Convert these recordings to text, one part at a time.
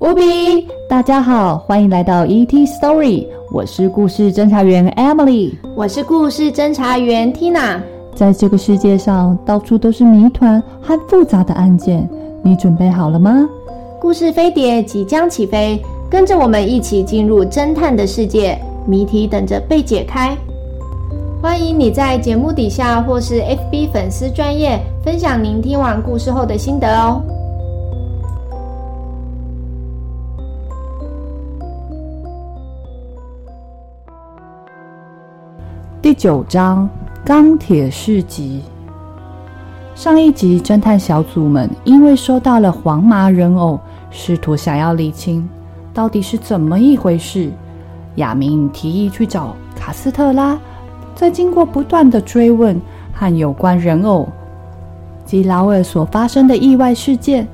无比，大家好，欢迎来到 ET Story，我是故事侦查员 Emily，我是故事侦查员 Tina。在这个世界上，到处都是谜团和复杂的案件，你准备好了吗？故事飞碟即将起飞，跟着我们一起进入侦探的世界，谜题等着被解开。欢迎你在节目底下或是 FB 粉丝专业分享您听完故事后的心得哦。第九章钢铁市集。上一集，侦探小组们因为收到了黄麻人偶，试图想要理清到底是怎么一回事。亚明提议去找卡斯特拉，在经过不断的追问和有关人偶及劳尔所发生的意外事件，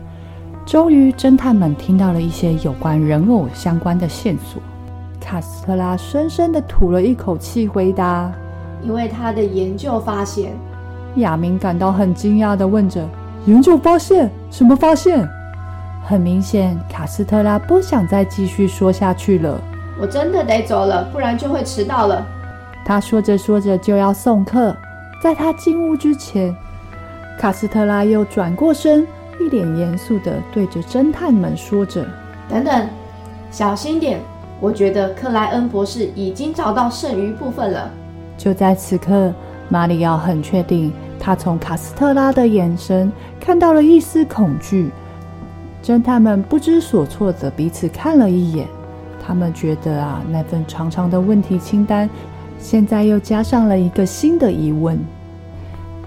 终于侦探们听到了一些有关人偶相关的线索。卡斯特拉深深的吐了一口气，回答。因为他的研究发现，亚明感到很惊讶地问着：“研究发现？什么发现？”很明显，卡斯特拉不想再继续说下去了。我真的得走了，不然就会迟到了。他说着说着就要送客，在他进屋之前，卡斯特拉又转过身，一脸严肃地对着侦探们说着：“等等，小心点！我觉得克莱恩博士已经找到剩余部分了。”就在此刻，马里奥很确定，他从卡斯特拉的眼神看到了一丝恐惧。侦探们不知所措的彼此看了一眼，他们觉得啊，那份长长的问题清单，现在又加上了一个新的疑问。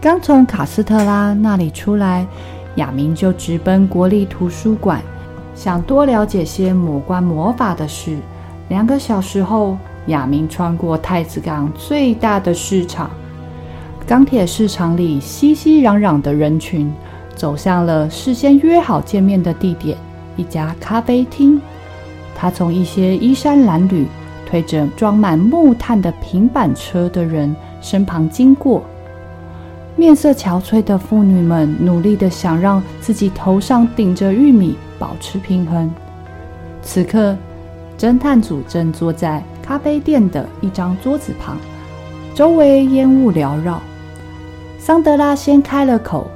刚从卡斯特拉那里出来，亚明就直奔国立图书馆，想多了解些有关魔法的事。两个小时后。亚明穿过太子港最大的市场，钢铁市场里熙熙攘攘的人群，走向了事先约好见面的地点——一家咖啡厅。他从一些衣衫褴褛、推着装满木炭的平板车的人身旁经过，面色憔悴的妇女们努力的想让自己头上顶着玉米，保持平衡。此刻，侦探组正坐在咖啡店的一张桌子旁，周围烟雾缭绕。桑德拉先开了口，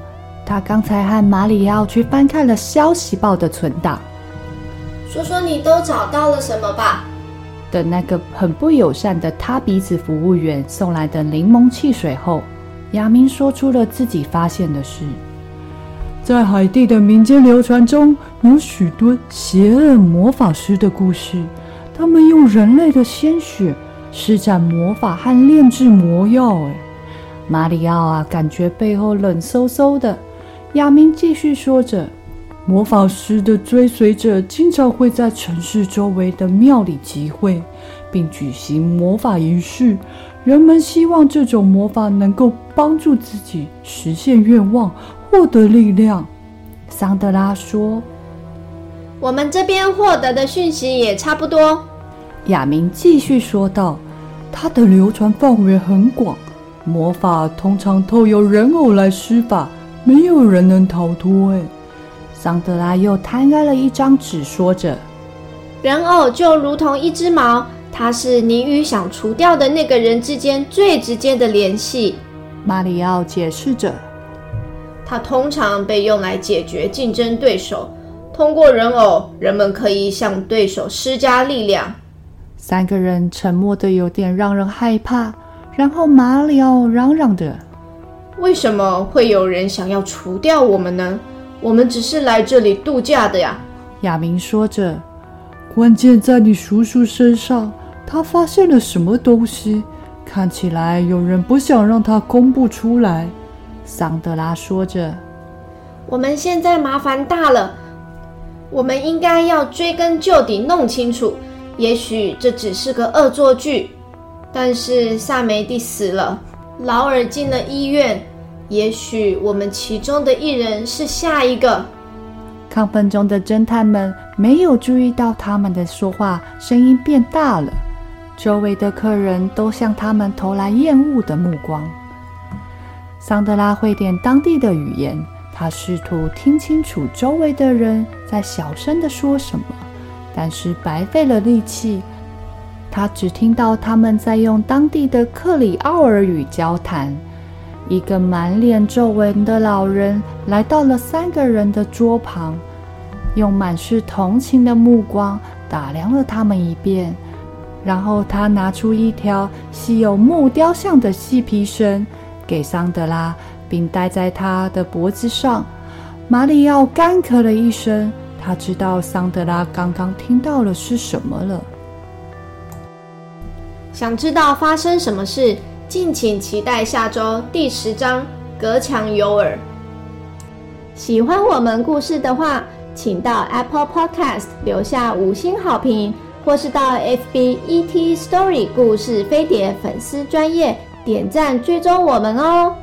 他刚才和马里奥去翻看了消息报的存档。说说你都找到了什么吧？等那个很不友善的塌鼻子服务员送来的柠檬汽水后，亚明说出了自己发现的事：在海地的民间流传中有许多邪恶魔法师的故事。他们用人类的鲜血施展魔法和炼制魔药。哎，马里奥啊，感觉背后冷飕飕的。亚明继续说着：“魔法师的追随者经常会在城市周围的庙里集会，并举行魔法仪式。人们希望这种魔法能够帮助自己实现愿望，获得力量。”桑德拉说：“我们这边获得的讯息也差不多。”亚明继续说道：“它的流传范围很广，魔法通常透由人偶来施法，没有人能逃脱。”哎，桑德拉又摊开了一张纸，说着：“人偶就如同一只矛，它是你与想除掉的那个人之间最直接的联系。”马里奥解释着：“它通常被用来解决竞争对手，通过人偶，人们可以向对手施加力量。”三个人沉默的有点让人害怕，然后马里奥嚷嚷着：“为什么会有人想要除掉我们呢？我们只是来这里度假的呀。”亚明说着：“关键在你叔叔身上，他发现了什么东西？看起来有人不想让他公布出来。”桑德拉说着：“我们现在麻烦大了，我们应该要追根究底，弄清楚。”也许这只是个恶作剧，但是萨梅蒂死了，劳尔进了医院。也许我们其中的一人是下一个。亢奋中的侦探们没有注意到他们的说话声音变大了，周围的客人都向他们投来厌恶的目光。桑德拉会点当地的语言，他试图听清楚周围的人在小声地说什么。但是白费了力气。他只听到他们在用当地的克里奥尔语交谈。一个满脸皱纹的老人来到了三个人的桌旁，用满是同情的目光打量了他们一遍，然后他拿出一条系有木雕像的细皮绳给桑德拉，并戴在他的脖子上。马里奥干咳了一声，他知道桑德拉刚刚听到了是什么了。想知道发生什么事？敬请期待下周第十章《隔墙有耳》。喜欢我们故事的话，请到 Apple Podcast 留下五星好评，或是到 FB ET Story 故事飞碟粉丝专页点赞追踪我们哦。